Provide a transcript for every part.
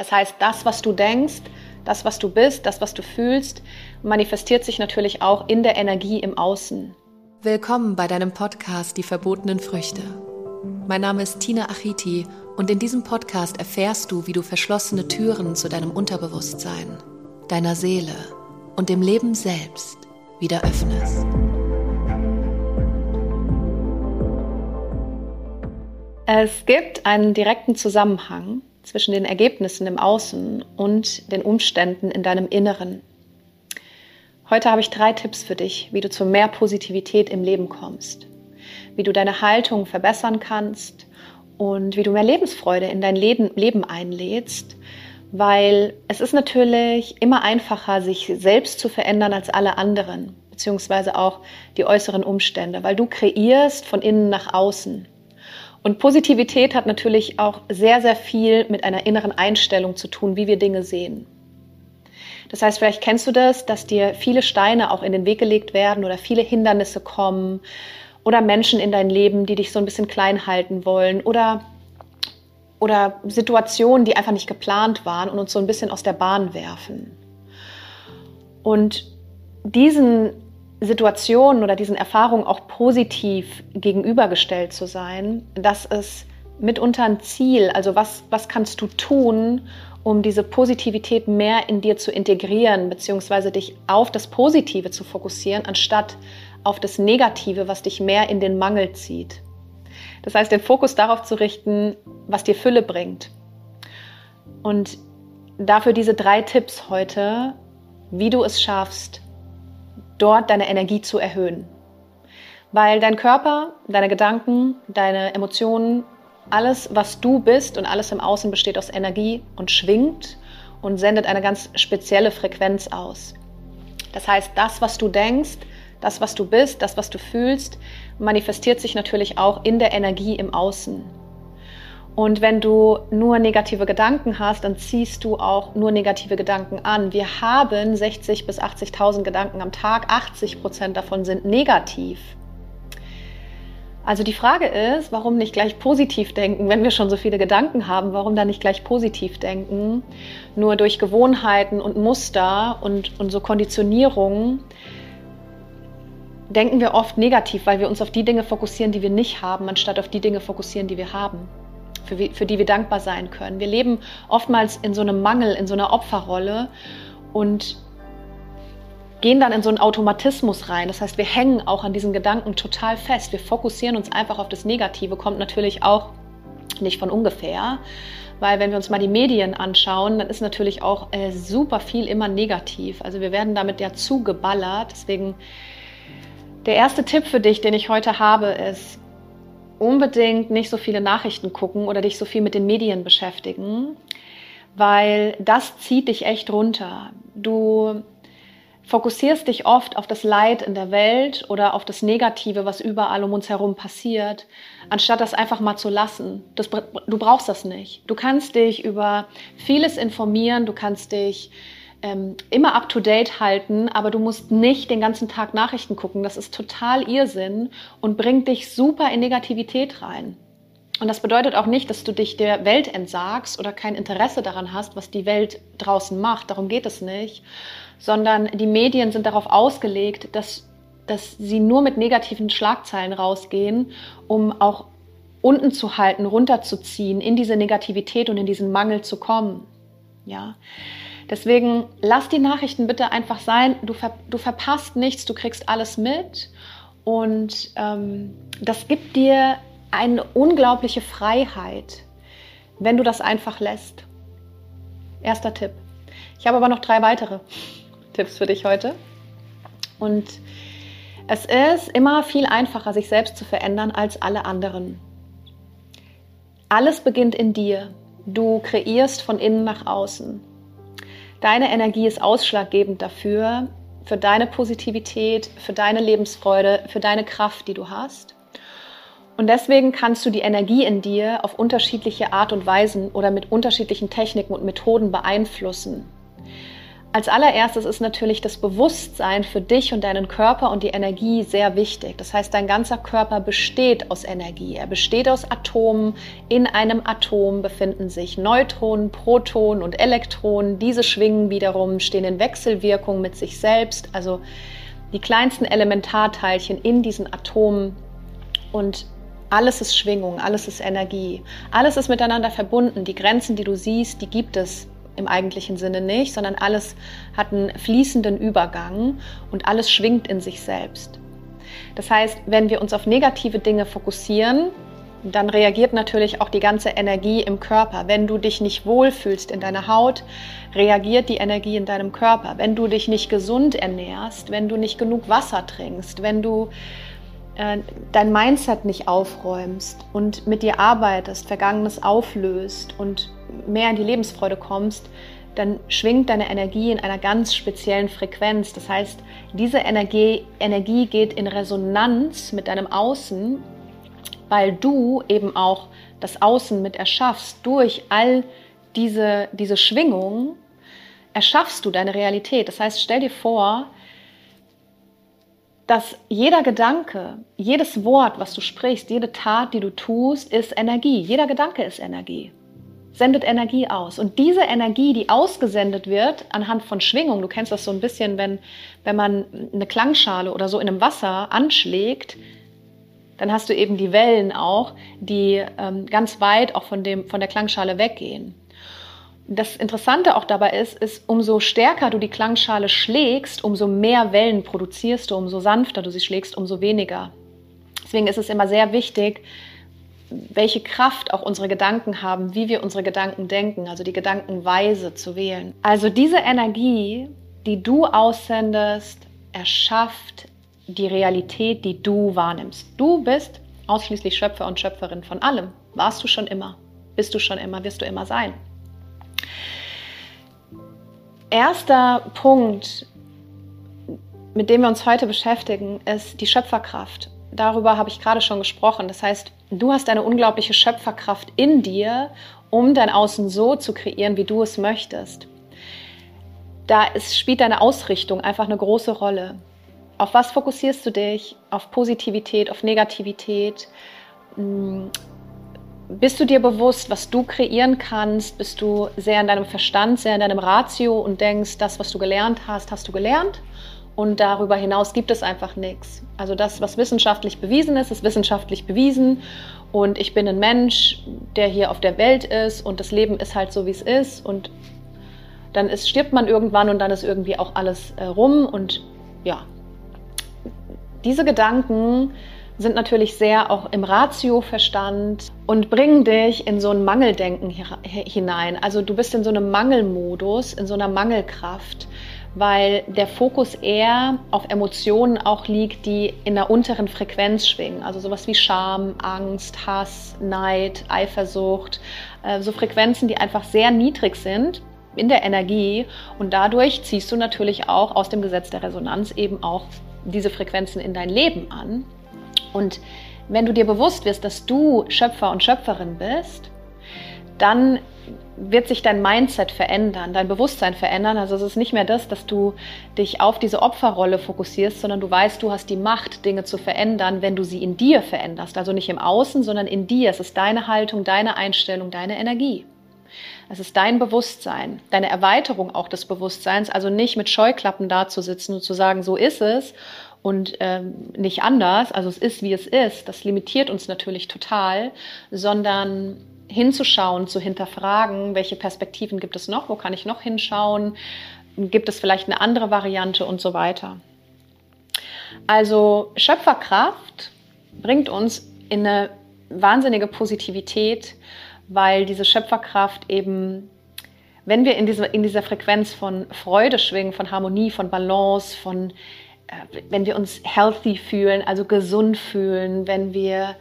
Das heißt, das, was du denkst, das, was du bist, das, was du fühlst, manifestiert sich natürlich auch in der Energie im Außen. Willkommen bei deinem Podcast Die verbotenen Früchte. Mein Name ist Tina Achiti und in diesem Podcast erfährst du, wie du verschlossene Türen zu deinem Unterbewusstsein, deiner Seele und dem Leben selbst wieder öffnest. Es gibt einen direkten Zusammenhang zwischen den Ergebnissen im Außen und den Umständen in deinem Inneren. Heute habe ich drei Tipps für dich, wie du zu mehr Positivität im Leben kommst, wie du deine Haltung verbessern kannst und wie du mehr Lebensfreude in dein Leben einlädst, weil es ist natürlich immer einfacher, sich selbst zu verändern als alle anderen, beziehungsweise auch die äußeren Umstände, weil du kreierst von innen nach außen. Und Positivität hat natürlich auch sehr, sehr viel mit einer inneren Einstellung zu tun, wie wir Dinge sehen. Das heißt, vielleicht kennst du das, dass dir viele Steine auch in den Weg gelegt werden oder viele Hindernisse kommen oder Menschen in dein Leben, die dich so ein bisschen klein halten wollen oder, oder Situationen, die einfach nicht geplant waren und uns so ein bisschen aus der Bahn werfen. Und diesen Situationen oder diesen Erfahrungen auch positiv gegenübergestellt zu sein, das ist mitunter ein Ziel. Also was, was kannst du tun, um diese Positivität mehr in dir zu integrieren, beziehungsweise dich auf das Positive zu fokussieren, anstatt auf das Negative, was dich mehr in den Mangel zieht. Das heißt, den Fokus darauf zu richten, was dir Fülle bringt. Und dafür diese drei Tipps heute, wie du es schaffst, dort deine Energie zu erhöhen. Weil dein Körper, deine Gedanken, deine Emotionen, alles, was du bist und alles im Außen besteht aus Energie und schwingt und sendet eine ganz spezielle Frequenz aus. Das heißt, das, was du denkst, das, was du bist, das, was du fühlst, manifestiert sich natürlich auch in der Energie im Außen. Und wenn du nur negative Gedanken hast, dann ziehst du auch nur negative Gedanken an. Wir haben 60 bis 80.000 Gedanken am Tag, 80 Prozent davon sind negativ. Also die Frage ist, warum nicht gleich positiv denken, wenn wir schon so viele Gedanken haben, warum dann nicht gleich positiv denken? Nur durch Gewohnheiten und Muster und, und so Konditionierungen denken wir oft negativ, weil wir uns auf die Dinge fokussieren, die wir nicht haben, anstatt auf die Dinge fokussieren, die wir haben für, für die wir dankbar sein können. Wir leben oftmals in so einem Mangel, in so einer Opferrolle und gehen dann in so einen Automatismus rein. Das heißt, wir hängen auch an diesen Gedanken total fest. Wir fokussieren uns einfach auf das Negative, kommt natürlich auch nicht von ungefähr. Weil wenn wir uns mal die Medien anschauen, dann ist natürlich auch äh, super viel immer negativ. Also wir werden damit ja zugeballert. Deswegen der erste Tipp für dich, den ich heute habe, ist, unbedingt nicht so viele Nachrichten gucken oder dich so viel mit den Medien beschäftigen, weil das zieht dich echt runter. Du fokussierst dich oft auf das Leid in der Welt oder auf das Negative, was überall um uns herum passiert, anstatt das einfach mal zu lassen. Das, du brauchst das nicht. Du kannst dich über vieles informieren, du kannst dich ähm, immer up to date halten, aber du musst nicht den ganzen Tag Nachrichten gucken. Das ist total Irrsinn und bringt dich super in Negativität rein. Und das bedeutet auch nicht, dass du dich der Welt entsagst oder kein Interesse daran hast, was die Welt draußen macht. Darum geht es nicht. Sondern die Medien sind darauf ausgelegt, dass, dass sie nur mit negativen Schlagzeilen rausgehen, um auch unten zu halten, runterzuziehen, in diese Negativität und in diesen Mangel zu kommen. Ja. Deswegen lass die Nachrichten bitte einfach sein. Du, ver du verpasst nichts, du kriegst alles mit. Und ähm, das gibt dir eine unglaubliche Freiheit, wenn du das einfach lässt. Erster Tipp. Ich habe aber noch drei weitere Tipps für dich heute. Und es ist immer viel einfacher, sich selbst zu verändern als alle anderen. Alles beginnt in dir. Du kreierst von innen nach außen. Deine Energie ist ausschlaggebend dafür, für deine Positivität, für deine Lebensfreude, für deine Kraft, die du hast. Und deswegen kannst du die Energie in dir auf unterschiedliche Art und Weisen oder mit unterschiedlichen Techniken und Methoden beeinflussen. Als allererstes ist natürlich das Bewusstsein für dich und deinen Körper und die Energie sehr wichtig. Das heißt, dein ganzer Körper besteht aus Energie. Er besteht aus Atomen. In einem Atom befinden sich Neutronen, Protonen und Elektronen. Diese Schwingen wiederum stehen in Wechselwirkung mit sich selbst. Also die kleinsten Elementarteilchen in diesen Atomen und alles ist Schwingung, alles ist Energie. Alles ist miteinander verbunden. Die Grenzen, die du siehst, die gibt es im eigentlichen Sinne nicht, sondern alles hat einen fließenden Übergang und alles schwingt in sich selbst. Das heißt, wenn wir uns auf negative Dinge fokussieren, dann reagiert natürlich auch die ganze Energie im Körper. Wenn du dich nicht wohlfühlst in deiner Haut, reagiert die Energie in deinem Körper. Wenn du dich nicht gesund ernährst, wenn du nicht genug Wasser trinkst, wenn du äh, dein Mindset nicht aufräumst und mit dir arbeitest, Vergangenes auflöst und mehr in die Lebensfreude kommst, dann schwingt deine Energie in einer ganz speziellen Frequenz. Das heißt, diese Energie, Energie geht in Resonanz mit deinem Außen, weil du eben auch das Außen mit erschaffst. Durch all diese, diese Schwingung erschaffst du deine Realität. Das heißt, stell dir vor, dass jeder Gedanke, jedes Wort, was du sprichst, jede Tat, die du tust, ist Energie. Jeder Gedanke ist Energie. Sendet Energie aus. Und diese Energie, die ausgesendet wird anhand von Schwingung, du kennst das so ein bisschen, wenn, wenn man eine Klangschale oder so in einem Wasser anschlägt, dann hast du eben die Wellen auch, die ähm, ganz weit auch von, dem, von der Klangschale weggehen das Interessante auch dabei ist, ist, umso stärker du die Klangschale schlägst, umso mehr Wellen produzierst du, umso sanfter du sie schlägst, umso weniger. Deswegen ist es immer sehr wichtig, welche Kraft auch unsere Gedanken haben, wie wir unsere Gedanken denken, also die Gedankenweise zu wählen. Also diese Energie, die du aussendest, erschafft die Realität, die du wahrnimmst. Du bist ausschließlich Schöpfer und Schöpferin von allem. Warst du schon immer, bist du schon immer, wirst du immer sein erster Punkt, mit dem wir uns heute beschäftigen, ist die Schöpferkraft. Darüber habe ich gerade schon gesprochen. Das heißt, du hast eine unglaubliche Schöpferkraft in dir, um dein Außen so zu kreieren, wie du es möchtest. Da ist, spielt deine Ausrichtung einfach eine große Rolle. Auf was fokussierst du dich? Auf Positivität, auf Negativität? Hm, bist du dir bewusst, was du kreieren kannst? Bist du sehr in deinem Verstand, sehr in deinem Ratio und denkst, das, was du gelernt hast, hast du gelernt? Und darüber hinaus gibt es einfach nichts. Also das, was wissenschaftlich bewiesen ist, ist wissenschaftlich bewiesen. Und ich bin ein Mensch, der hier auf der Welt ist und das Leben ist halt so, wie es ist. Und dann ist, stirbt man irgendwann und dann ist irgendwie auch alles äh, rum. Und ja, diese Gedanken sind natürlich sehr auch im Ratio-Verstand und bringen dich in so ein Mangeldenken hinein. Also du bist in so einem Mangelmodus, in so einer Mangelkraft, weil der Fokus eher auf Emotionen auch liegt, die in der unteren Frequenz schwingen. Also sowas wie Scham, Angst, Hass, Neid, Eifersucht, äh, so Frequenzen, die einfach sehr niedrig sind in der Energie und dadurch ziehst du natürlich auch aus dem Gesetz der Resonanz eben auch diese Frequenzen in dein Leben an. Und wenn du dir bewusst wirst, dass du Schöpfer und Schöpferin bist, dann wird sich dein Mindset verändern, dein Bewusstsein verändern. Also es ist nicht mehr das, dass du dich auf diese Opferrolle fokussierst, sondern du weißt, du hast die Macht, Dinge zu verändern, wenn du sie in dir veränderst. Also nicht im Außen, sondern in dir. Es ist deine Haltung, deine Einstellung, deine Energie. Es ist dein Bewusstsein, deine Erweiterung auch des Bewusstseins, also nicht mit Scheuklappen dazusitzen und zu sagen, so ist es und ähm, nicht anders, also es ist, wie es ist, das limitiert uns natürlich total, sondern hinzuschauen, zu hinterfragen, welche Perspektiven gibt es noch, wo kann ich noch hinschauen, gibt es vielleicht eine andere Variante und so weiter. Also Schöpferkraft bringt uns in eine wahnsinnige Positivität, weil diese Schöpferkraft eben, wenn wir in, diese, in dieser Frequenz von Freude schwingen, von Harmonie, von Balance, von äh, wenn wir uns healthy fühlen, also gesund fühlen, wenn wir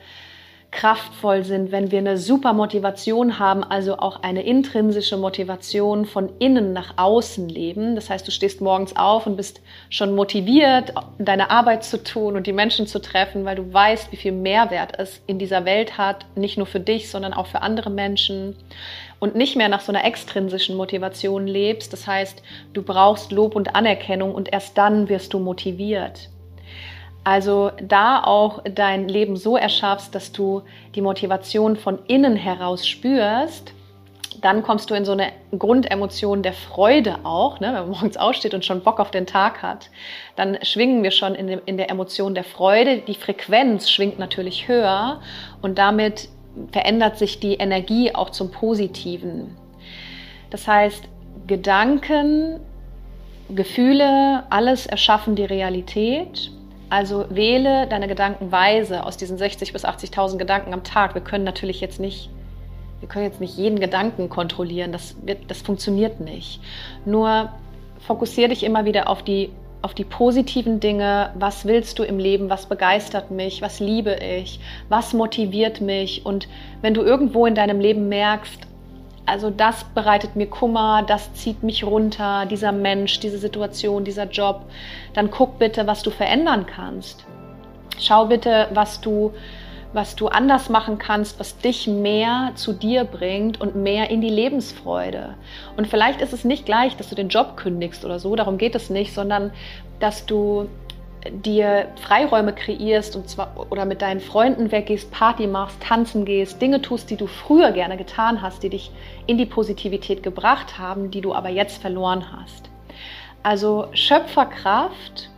kraftvoll sind, wenn wir eine super Motivation haben, also auch eine intrinsische Motivation von innen nach außen leben. Das heißt, du stehst morgens auf und bist schon motiviert, deine Arbeit zu tun und die Menschen zu treffen, weil du weißt, wie viel Mehrwert es in dieser Welt hat, nicht nur für dich, sondern auch für andere Menschen. und nicht mehr nach so einer extrinsischen Motivation lebst. Das heißt, du brauchst Lob und Anerkennung und erst dann wirst du motiviert. Also da auch dein Leben so erschaffst, dass du die Motivation von innen heraus spürst, dann kommst du in so eine Grundemotion der Freude auch, ne? wenn man morgens aufsteht und schon Bock auf den Tag hat, dann schwingen wir schon in, dem, in der Emotion der Freude. Die Frequenz schwingt natürlich höher und damit verändert sich die Energie auch zum Positiven. Das heißt, Gedanken, Gefühle, alles erschaffen die Realität. Also wähle deine Gedanken weise aus diesen 60 bis 80.000 Gedanken am Tag. Wir können natürlich jetzt nicht, wir können jetzt nicht jeden Gedanken kontrollieren. Das wird, das funktioniert nicht. Nur fokussiere dich immer wieder auf die auf die positiven Dinge, was willst du im Leben, was begeistert mich, was liebe ich, was motiviert mich und wenn du irgendwo in deinem Leben merkst, also das bereitet mir Kummer, das zieht mich runter, dieser Mensch, diese Situation, dieser Job, dann guck bitte, was du verändern kannst. Schau bitte, was du was du anders machen kannst, was dich mehr zu dir bringt und mehr in die Lebensfreude. Und vielleicht ist es nicht gleich, dass du den Job kündigst oder so, darum geht es nicht, sondern dass du dir Freiräume kreierst und zwar oder mit deinen Freunden weggehst, Party machst, tanzen gehst, Dinge tust, die du früher gerne getan hast, die dich in die Positivität gebracht haben, die du aber jetzt verloren hast. Also Schöpferkraft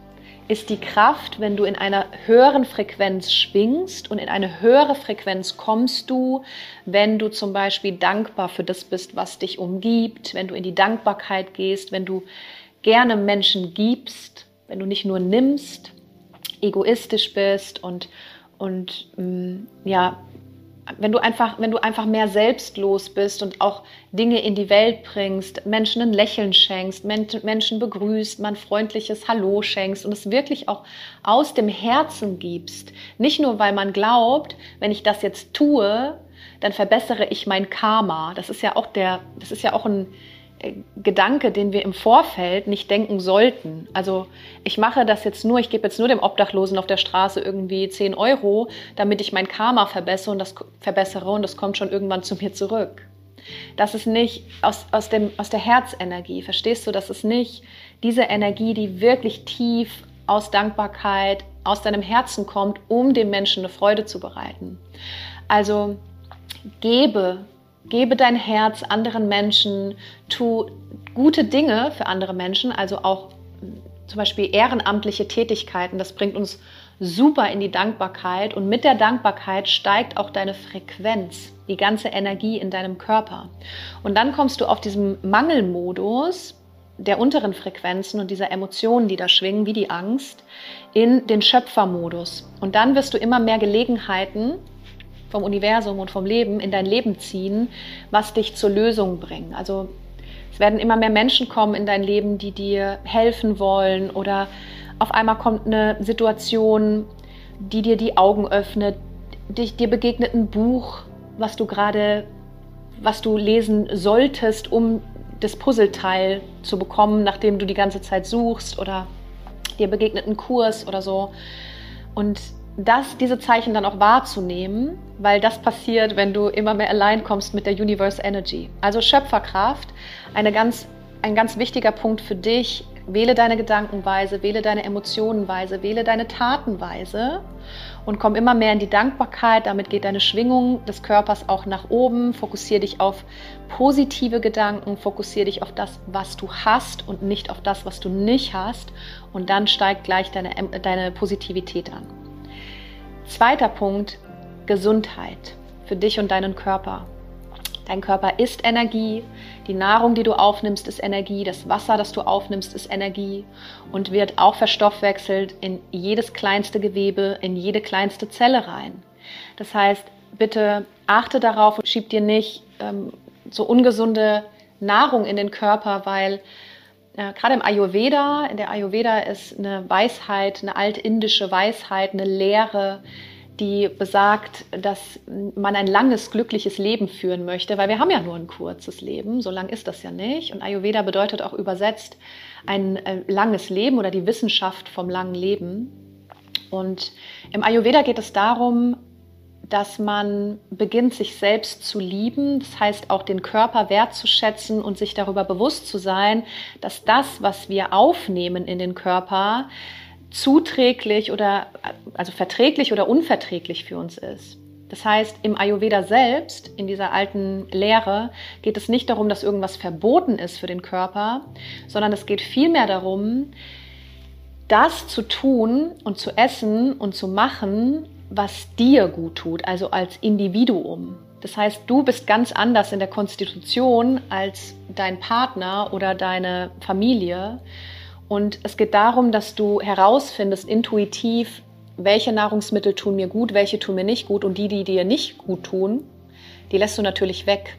ist die Kraft, wenn du in einer höheren Frequenz schwingst und in eine höhere Frequenz kommst du, wenn du zum Beispiel dankbar für das bist, was dich umgibt, wenn du in die Dankbarkeit gehst, wenn du gerne Menschen gibst, wenn du nicht nur nimmst, egoistisch bist und, und mm, ja, wenn du einfach, wenn du einfach mehr selbstlos bist und auch Dinge in die Welt bringst, Menschen ein Lächeln schenkst, Menschen begrüßt, man freundliches Hallo schenkst und es wirklich auch aus dem Herzen gibst. Nicht nur, weil man glaubt, wenn ich das jetzt tue, dann verbessere ich mein Karma. Das ist ja auch der, das ist ja auch ein, Gedanke, den wir im Vorfeld nicht denken sollten. Also ich mache das jetzt nur, ich gebe jetzt nur dem Obdachlosen auf der Straße irgendwie 10 Euro, damit ich mein Karma verbessere und das, verbessere und das kommt schon irgendwann zu mir zurück. Das ist nicht aus, aus, dem, aus der Herzenergie, verstehst du? Das ist nicht diese Energie, die wirklich tief aus Dankbarkeit, aus deinem Herzen kommt, um dem Menschen eine Freude zu bereiten. Also gebe Gebe dein Herz anderen Menschen, tu gute Dinge für andere Menschen, also auch zum Beispiel ehrenamtliche Tätigkeiten. Das bringt uns super in die Dankbarkeit und mit der Dankbarkeit steigt auch deine Frequenz, die ganze Energie in deinem Körper. Und dann kommst du auf diesem Mangelmodus der unteren Frequenzen und dieser Emotionen, die da schwingen, wie die Angst, in den Schöpfermodus. Und dann wirst du immer mehr Gelegenheiten vom Universum und vom Leben in dein Leben ziehen, was dich zur Lösung bringen. Also es werden immer mehr Menschen kommen in dein Leben, die dir helfen wollen oder auf einmal kommt eine Situation, die dir die Augen öffnet, dich, dir begegnet ein Buch, was du gerade, was du lesen solltest, um das Puzzleteil zu bekommen, nachdem du die ganze Zeit suchst oder dir begegnet ein Kurs oder so. Und das, diese Zeichen dann auch wahrzunehmen, weil das passiert, wenn du immer mehr allein kommst mit der Universe Energy. Also Schöpferkraft, eine ganz, ein ganz wichtiger Punkt für dich. Wähle deine Gedankenweise, wähle deine Emotionenweise, wähle deine Tatenweise und komm immer mehr in die Dankbarkeit. Damit geht deine Schwingung des Körpers auch nach oben. Fokussiere dich auf positive Gedanken, fokussiere dich auf das, was du hast und nicht auf das, was du nicht hast. Und dann steigt gleich deine, deine Positivität an. Zweiter Punkt, Gesundheit für dich und deinen Körper. Dein Körper ist Energie, die Nahrung, die du aufnimmst, ist Energie, das Wasser, das du aufnimmst, ist Energie und wird auch verstoffwechselt in jedes kleinste Gewebe, in jede kleinste Zelle rein. Das heißt, bitte achte darauf und schieb dir nicht ähm, so ungesunde Nahrung in den Körper, weil äh, gerade im Ayurveda, in der Ayurveda ist eine Weisheit, eine altindische Weisheit, eine Lehre, die besagt, dass man ein langes, glückliches Leben führen möchte, weil wir haben ja nur ein kurzes Leben, so lang ist das ja nicht. Und Ayurveda bedeutet auch übersetzt ein äh, langes Leben oder die Wissenschaft vom langen Leben. Und im Ayurveda geht es darum, dass man beginnt, sich selbst zu lieben, das heißt auch den Körper wertzuschätzen und sich darüber bewusst zu sein, dass das, was wir aufnehmen in den Körper, zuträglich oder also verträglich oder unverträglich für uns ist. Das heißt, im Ayurveda selbst, in dieser alten Lehre, geht es nicht darum, dass irgendwas verboten ist für den Körper, sondern es geht vielmehr darum, das zu tun und zu essen und zu machen, was dir gut tut, also als Individuum. Das heißt, du bist ganz anders in der Konstitution als dein Partner oder deine Familie. Und es geht darum, dass du herausfindest intuitiv, welche Nahrungsmittel tun mir gut, welche tun mir nicht gut und die, die dir nicht gut tun, die lässt du natürlich weg,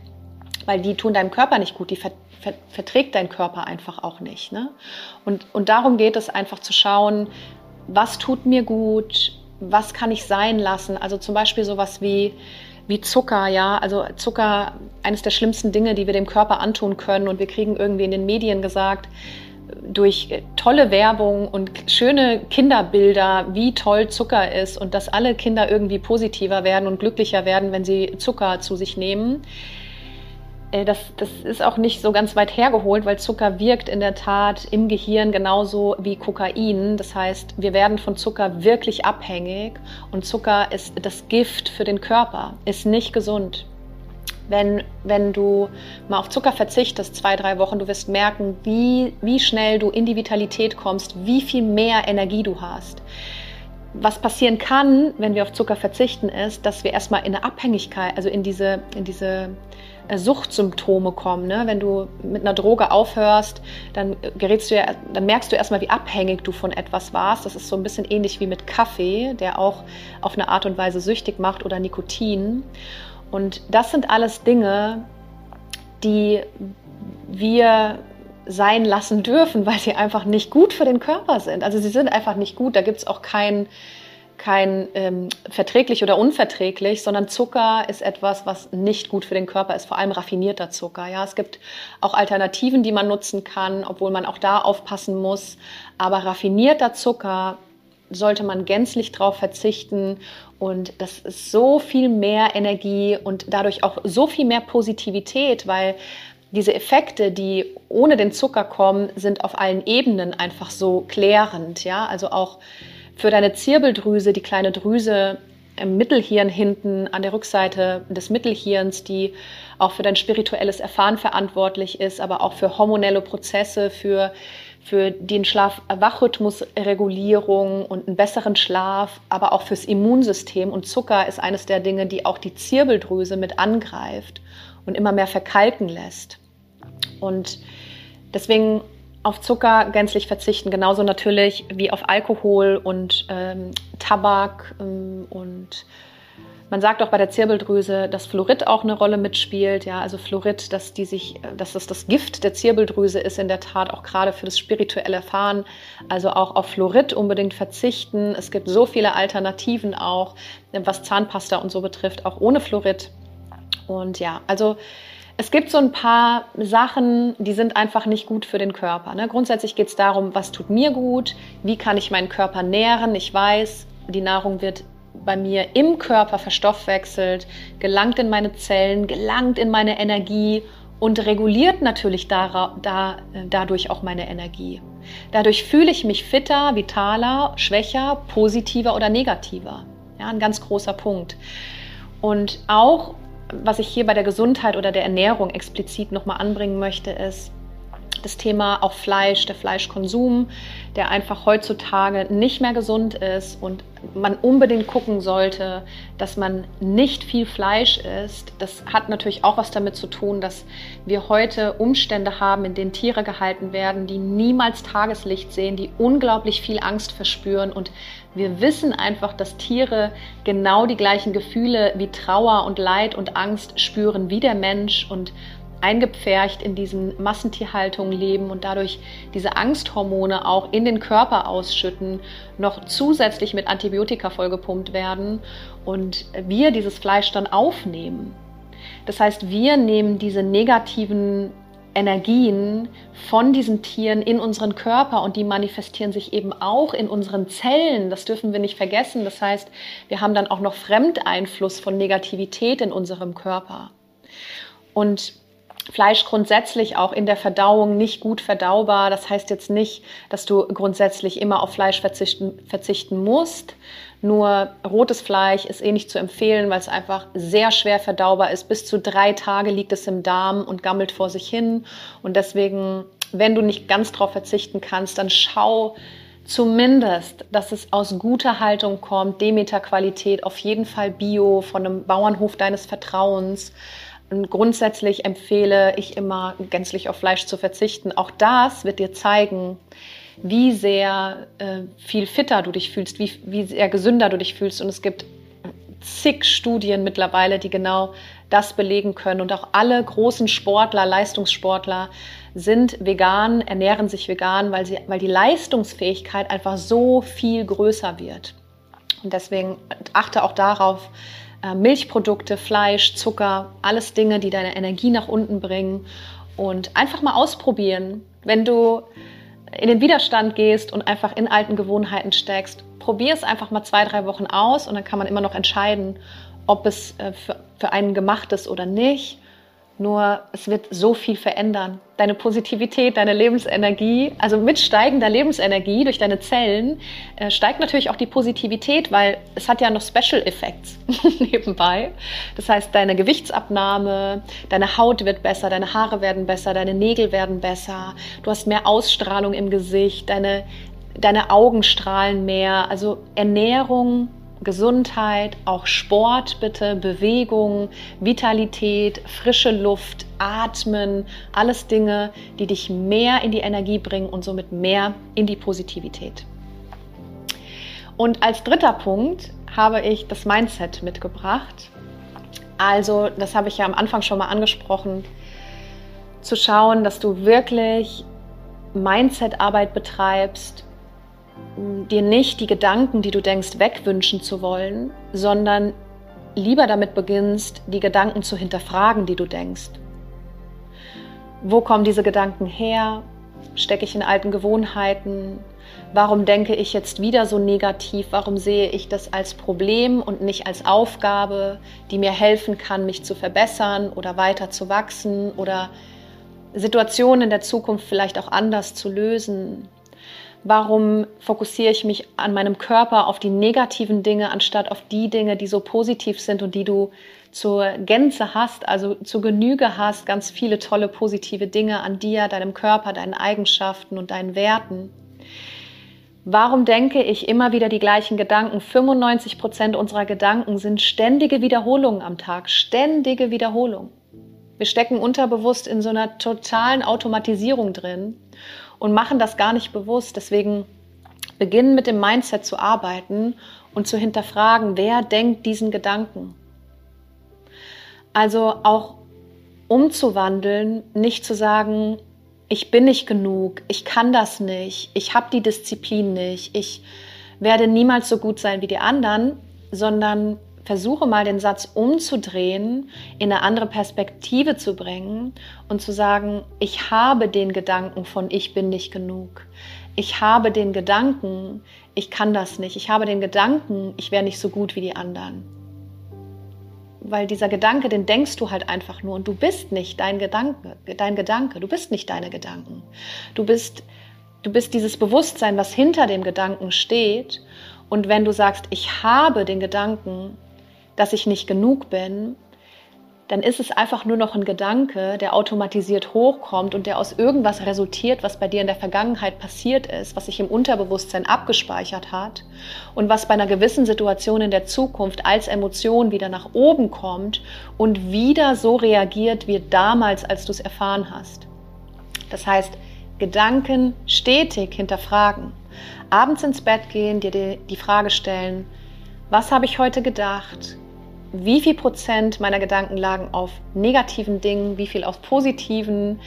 weil die tun deinem Körper nicht gut, die ver ver verträgt dein Körper einfach auch nicht. Ne? Und, und darum geht es einfach zu schauen, was tut mir gut, was kann ich sein lassen. Also zum Beispiel sowas wie, wie Zucker, ja. Also Zucker, eines der schlimmsten Dinge, die wir dem Körper antun können. Und wir kriegen irgendwie in den Medien gesagt, durch tolle Werbung und schöne Kinderbilder, wie toll Zucker ist und dass alle Kinder irgendwie positiver werden und glücklicher werden, wenn sie Zucker zu sich nehmen. Äh, das, das ist auch nicht so ganz weit hergeholt, weil Zucker wirkt in der Tat im Gehirn genauso wie Kokain. Das heißt, wir werden von Zucker wirklich abhängig und Zucker ist das Gift für den Körper, ist nicht gesund wenn, wenn du mal auf Zucker verzichtest, zwei, drei Wochen, du wirst merken, wie, wie schnell du in die Vitalität kommst, wie viel mehr Energie du hast. Was passieren kann, wenn wir auf Zucker verzichten, ist, dass wir erstmal in eine Abhängigkeit, also in diese, in diese Suchtsymptome kommen. Ne? Wenn du mit einer Droge aufhörst, dann gerätst du ja, dann merkst du erstmal, wie abhängig du von etwas warst. Das ist so ein bisschen ähnlich wie mit Kaffee, der auch auf eine Art und Weise süchtig macht oder Nikotin. Und das sind alles Dinge, die wir sein lassen dürfen, weil sie einfach nicht gut für den Körper sind. Also sie sind einfach nicht gut. Da gibt es auch kein, kein ähm, verträglich oder unverträglich, sondern Zucker ist etwas, was nicht gut für den Körper ist, vor allem raffinierter Zucker. Ja, es gibt auch Alternativen, die man nutzen kann, obwohl man auch da aufpassen muss. Aber raffinierter Zucker sollte man gänzlich darauf verzichten. Und das ist so viel mehr Energie und dadurch auch so viel mehr Positivität, weil diese Effekte, die ohne den Zucker kommen, sind auf allen Ebenen einfach so klärend. Ja, also auch für deine Zirbeldrüse, die kleine Drüse im Mittelhirn hinten an der Rückseite des Mittelhirns, die auch für dein spirituelles Erfahren verantwortlich ist, aber auch für hormonelle Prozesse, für für den Schlaf-Wachrhythmusregulierung und einen besseren Schlaf, aber auch fürs Immunsystem. Und Zucker ist eines der Dinge, die auch die Zirbeldrüse mit angreift und immer mehr verkalken lässt. Und deswegen auf Zucker gänzlich verzichten, genauso natürlich wie auf Alkohol und ähm, Tabak ähm, und man sagt auch bei der Zirbeldrüse, dass Fluorid auch eine Rolle mitspielt. Ja, also Fluorid, dass, die sich, dass das das Gift der Zirbeldrüse ist in der Tat auch gerade für das spirituelle Erfahren. Also auch auf Fluorid unbedingt verzichten. Es gibt so viele Alternativen auch, was Zahnpasta und so betrifft, auch ohne Fluorid. Und ja, also es gibt so ein paar Sachen, die sind einfach nicht gut für den Körper. Ne? Grundsätzlich geht es darum, was tut mir gut, wie kann ich meinen Körper nähren. Ich weiß, die Nahrung wird bei mir im Körper verstoffwechselt, gelangt in meine Zellen, gelangt in meine Energie und reguliert natürlich da, da, dadurch auch meine Energie. Dadurch fühle ich mich fitter, vitaler, schwächer, positiver oder negativer. Ja, ein ganz großer Punkt. Und auch, was ich hier bei der Gesundheit oder der Ernährung explizit nochmal anbringen möchte, ist, das Thema auch Fleisch, der Fleischkonsum, der einfach heutzutage nicht mehr gesund ist und man unbedingt gucken sollte, dass man nicht viel Fleisch isst. Das hat natürlich auch was damit zu tun, dass wir heute Umstände haben, in denen Tiere gehalten werden, die niemals Tageslicht sehen, die unglaublich viel Angst verspüren und wir wissen einfach, dass Tiere genau die gleichen Gefühle wie Trauer und Leid und Angst spüren wie der Mensch und eingepfercht in diesen Massentierhaltungen leben und dadurch diese Angsthormone auch in den Körper ausschütten, noch zusätzlich mit Antibiotika vollgepumpt werden und wir dieses Fleisch dann aufnehmen. Das heißt, wir nehmen diese negativen Energien von diesen Tieren in unseren Körper und die manifestieren sich eben auch in unseren Zellen. Das dürfen wir nicht vergessen. Das heißt, wir haben dann auch noch Fremdeinfluss von Negativität in unserem Körper. Und Fleisch grundsätzlich auch in der Verdauung nicht gut verdaubar. Das heißt jetzt nicht, dass du grundsätzlich immer auf Fleisch verzichten, verzichten musst. Nur rotes Fleisch ist eh nicht zu empfehlen, weil es einfach sehr schwer verdaubar ist. Bis zu drei Tage liegt es im Darm und gammelt vor sich hin. Und deswegen, wenn du nicht ganz drauf verzichten kannst, dann schau zumindest, dass es aus guter Haltung kommt, Demeter-Qualität, auf jeden Fall Bio, von einem Bauernhof deines Vertrauens. Und grundsätzlich empfehle ich immer, gänzlich auf Fleisch zu verzichten. Auch das wird dir zeigen, wie sehr äh, viel fitter du dich fühlst, wie, wie sehr gesünder du dich fühlst. Und es gibt zig Studien mittlerweile, die genau das belegen können. Und auch alle großen Sportler, Leistungssportler sind vegan, ernähren sich vegan, weil, sie, weil die Leistungsfähigkeit einfach so viel größer wird. Und deswegen achte auch darauf, Milchprodukte, Fleisch, Zucker, alles Dinge, die deine Energie nach unten bringen. Und einfach mal ausprobieren. Wenn du in den Widerstand gehst und einfach in alten Gewohnheiten steckst, probier es einfach mal zwei, drei Wochen aus und dann kann man immer noch entscheiden, ob es äh, für einen gemacht ist oder nicht. Nur es wird so viel verändern. Deine Positivität, deine Lebensenergie, also mit steigender Lebensenergie durch deine Zellen äh, steigt natürlich auch die Positivität, weil es hat ja noch Special Effects nebenbei. Das heißt, deine Gewichtsabnahme, deine Haut wird besser, deine Haare werden besser, deine Nägel werden besser, du hast mehr Ausstrahlung im Gesicht, deine, deine Augen strahlen mehr. Also Ernährung Gesundheit, auch Sport bitte, Bewegung, Vitalität, frische Luft, Atmen, alles Dinge, die dich mehr in die Energie bringen und somit mehr in die Positivität. Und als dritter Punkt habe ich das Mindset mitgebracht. Also, das habe ich ja am Anfang schon mal angesprochen, zu schauen, dass du wirklich Mindset-Arbeit betreibst, dir nicht die Gedanken, die du denkst, wegwünschen zu wollen, sondern lieber damit beginnst, die Gedanken zu hinterfragen, die du denkst. Wo kommen diese Gedanken her? Stecke ich in alten Gewohnheiten? Warum denke ich jetzt wieder so negativ? Warum sehe ich das als Problem und nicht als Aufgabe, die mir helfen kann, mich zu verbessern oder weiter zu wachsen oder Situationen in der Zukunft vielleicht auch anders zu lösen? Warum fokussiere ich mich an meinem Körper auf die negativen Dinge, anstatt auf die Dinge, die so positiv sind und die du zur Gänze hast, also zur Genüge hast, ganz viele tolle positive Dinge an dir, deinem Körper, deinen Eigenschaften und deinen Werten? Warum denke ich immer wieder die gleichen Gedanken? 95 Prozent unserer Gedanken sind ständige Wiederholungen am Tag, ständige Wiederholungen. Wir stecken unterbewusst in so einer totalen Automatisierung drin und machen das gar nicht bewusst. Deswegen beginnen mit dem Mindset zu arbeiten und zu hinterfragen, wer denkt diesen Gedanken. Also auch umzuwandeln, nicht zu sagen, ich bin nicht genug, ich kann das nicht, ich habe die Disziplin nicht, ich werde niemals so gut sein wie die anderen, sondern versuche mal den Satz umzudrehen, in eine andere Perspektive zu bringen und zu sagen, ich habe den Gedanken von ich bin nicht genug. Ich habe den Gedanken, ich kann das nicht. Ich habe den Gedanken, ich wäre nicht so gut wie die anderen. Weil dieser Gedanke, den denkst du halt einfach nur und du bist nicht dein Gedanke, dein Gedanke, du bist nicht deine Gedanken. Du bist du bist dieses Bewusstsein, was hinter dem Gedanken steht und wenn du sagst, ich habe den Gedanken, dass ich nicht genug bin, dann ist es einfach nur noch ein Gedanke, der automatisiert hochkommt und der aus irgendwas resultiert, was bei dir in der Vergangenheit passiert ist, was sich im Unterbewusstsein abgespeichert hat und was bei einer gewissen Situation in der Zukunft als Emotion wieder nach oben kommt und wieder so reagiert wie damals, als du es erfahren hast. Das heißt, Gedanken stetig hinterfragen. Abends ins Bett gehen, dir die Frage stellen, was habe ich heute gedacht? wie viel Prozent meiner Gedanken lagen auf negativen Dingen, wie viel auf positiven,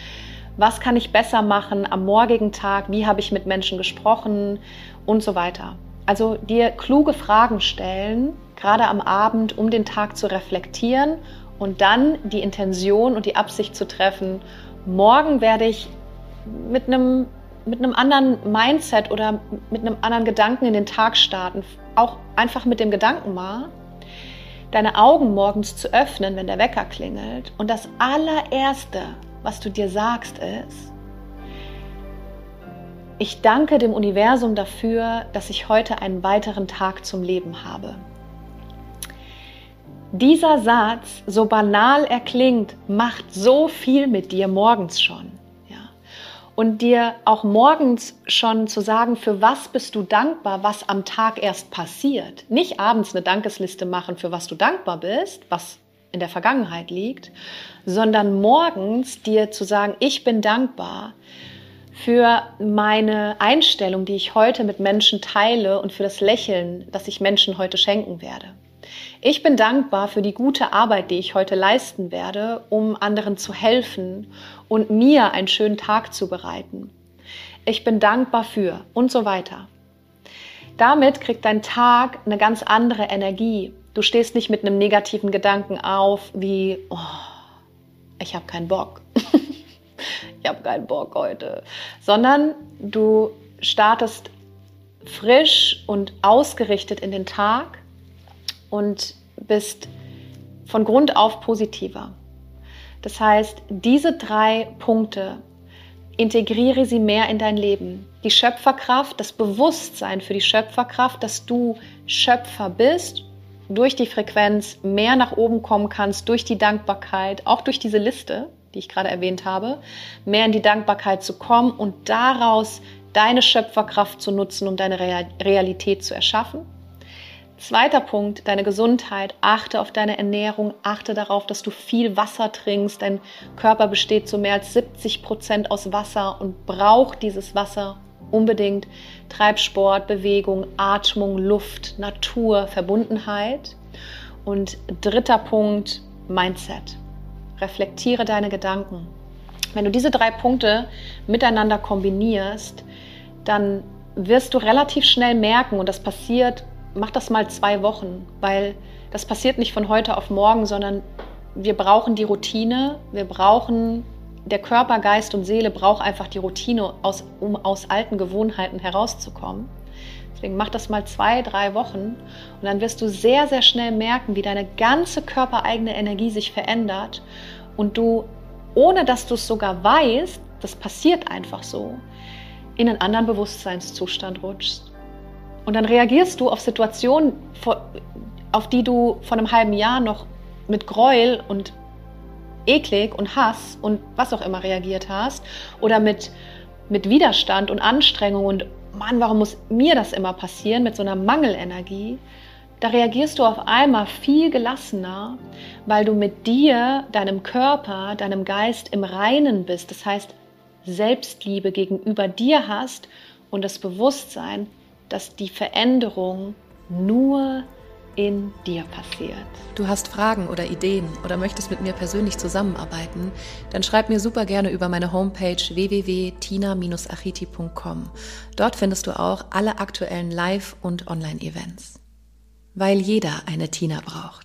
was kann ich besser machen am morgigen Tag, wie habe ich mit Menschen gesprochen? Und so weiter. Also dir kluge Fragen stellen, gerade am Abend, um den Tag zu reflektieren und dann die Intention und die Absicht zu treffen, morgen werde ich mit einem, mit einem anderen Mindset oder mit einem anderen Gedanken in den Tag starten. Auch einfach mit dem Gedanken mal, deine Augen morgens zu öffnen, wenn der Wecker klingelt. Und das allererste, was du dir sagst, ist, ich danke dem Universum dafür, dass ich heute einen weiteren Tag zum Leben habe. Dieser Satz, so banal er klingt, macht so viel mit dir morgens schon. Und dir auch morgens schon zu sagen, für was bist du dankbar, was am Tag erst passiert. Nicht abends eine Dankesliste machen, für was du dankbar bist, was in der Vergangenheit liegt, sondern morgens dir zu sagen, ich bin dankbar für meine Einstellung, die ich heute mit Menschen teile und für das Lächeln, das ich Menschen heute schenken werde. Ich bin dankbar für die gute Arbeit, die ich heute leisten werde, um anderen zu helfen und mir einen schönen Tag zu bereiten. Ich bin dankbar für und so weiter. Damit kriegt dein Tag eine ganz andere Energie. Du stehst nicht mit einem negativen Gedanken auf, wie, oh, ich habe keinen Bock. ich habe keinen Bock heute, sondern du startest frisch und ausgerichtet in den Tag und bist von Grund auf positiver. Das heißt, diese drei Punkte, integriere sie mehr in dein Leben. Die Schöpferkraft, das Bewusstsein für die Schöpferkraft, dass du Schöpfer bist, durch die Frequenz mehr nach oben kommen kannst, durch die Dankbarkeit, auch durch diese Liste, die ich gerade erwähnt habe, mehr in die Dankbarkeit zu kommen und daraus deine Schöpferkraft zu nutzen, um deine Realität zu erschaffen. Zweiter Punkt, deine Gesundheit. Achte auf deine Ernährung, achte darauf, dass du viel Wasser trinkst. Dein Körper besteht zu mehr als 70 Prozent aus Wasser und braucht dieses Wasser unbedingt. Treibsport, Bewegung, Atmung, Luft, Natur, Verbundenheit. Und dritter Punkt, Mindset. Reflektiere deine Gedanken. Wenn du diese drei Punkte miteinander kombinierst, dann wirst du relativ schnell merken, und das passiert, mach das mal zwei Wochen, weil das passiert nicht von heute auf morgen, sondern wir brauchen die Routine, wir brauchen, der Körper, Geist und Seele braucht einfach die Routine, aus, um aus alten Gewohnheiten herauszukommen. Deswegen mach das mal zwei, drei Wochen und dann wirst du sehr, sehr schnell merken, wie deine ganze körpereigene Energie sich verändert und du, ohne dass du es sogar weißt, das passiert einfach so, in einen anderen Bewusstseinszustand rutschst. Und dann reagierst du auf Situationen, auf die du vor einem halben Jahr noch mit Gräuel und eklig und Hass und was auch immer reagiert hast oder mit, mit Widerstand und Anstrengung und Mann, warum muss mir das immer passieren mit so einer Mangelenergie? Da reagierst du auf einmal viel gelassener, weil du mit dir, deinem Körper, deinem Geist im Reinen bist. Das heißt, Selbstliebe gegenüber dir hast und das Bewusstsein, dass die Veränderung nur in dir passiert. Du hast Fragen oder Ideen oder möchtest mit mir persönlich zusammenarbeiten, dann schreib mir super gerne über meine Homepage www.tina-achiti.com. Dort findest du auch alle aktuellen Live- und Online-Events. Weil jeder eine Tina braucht.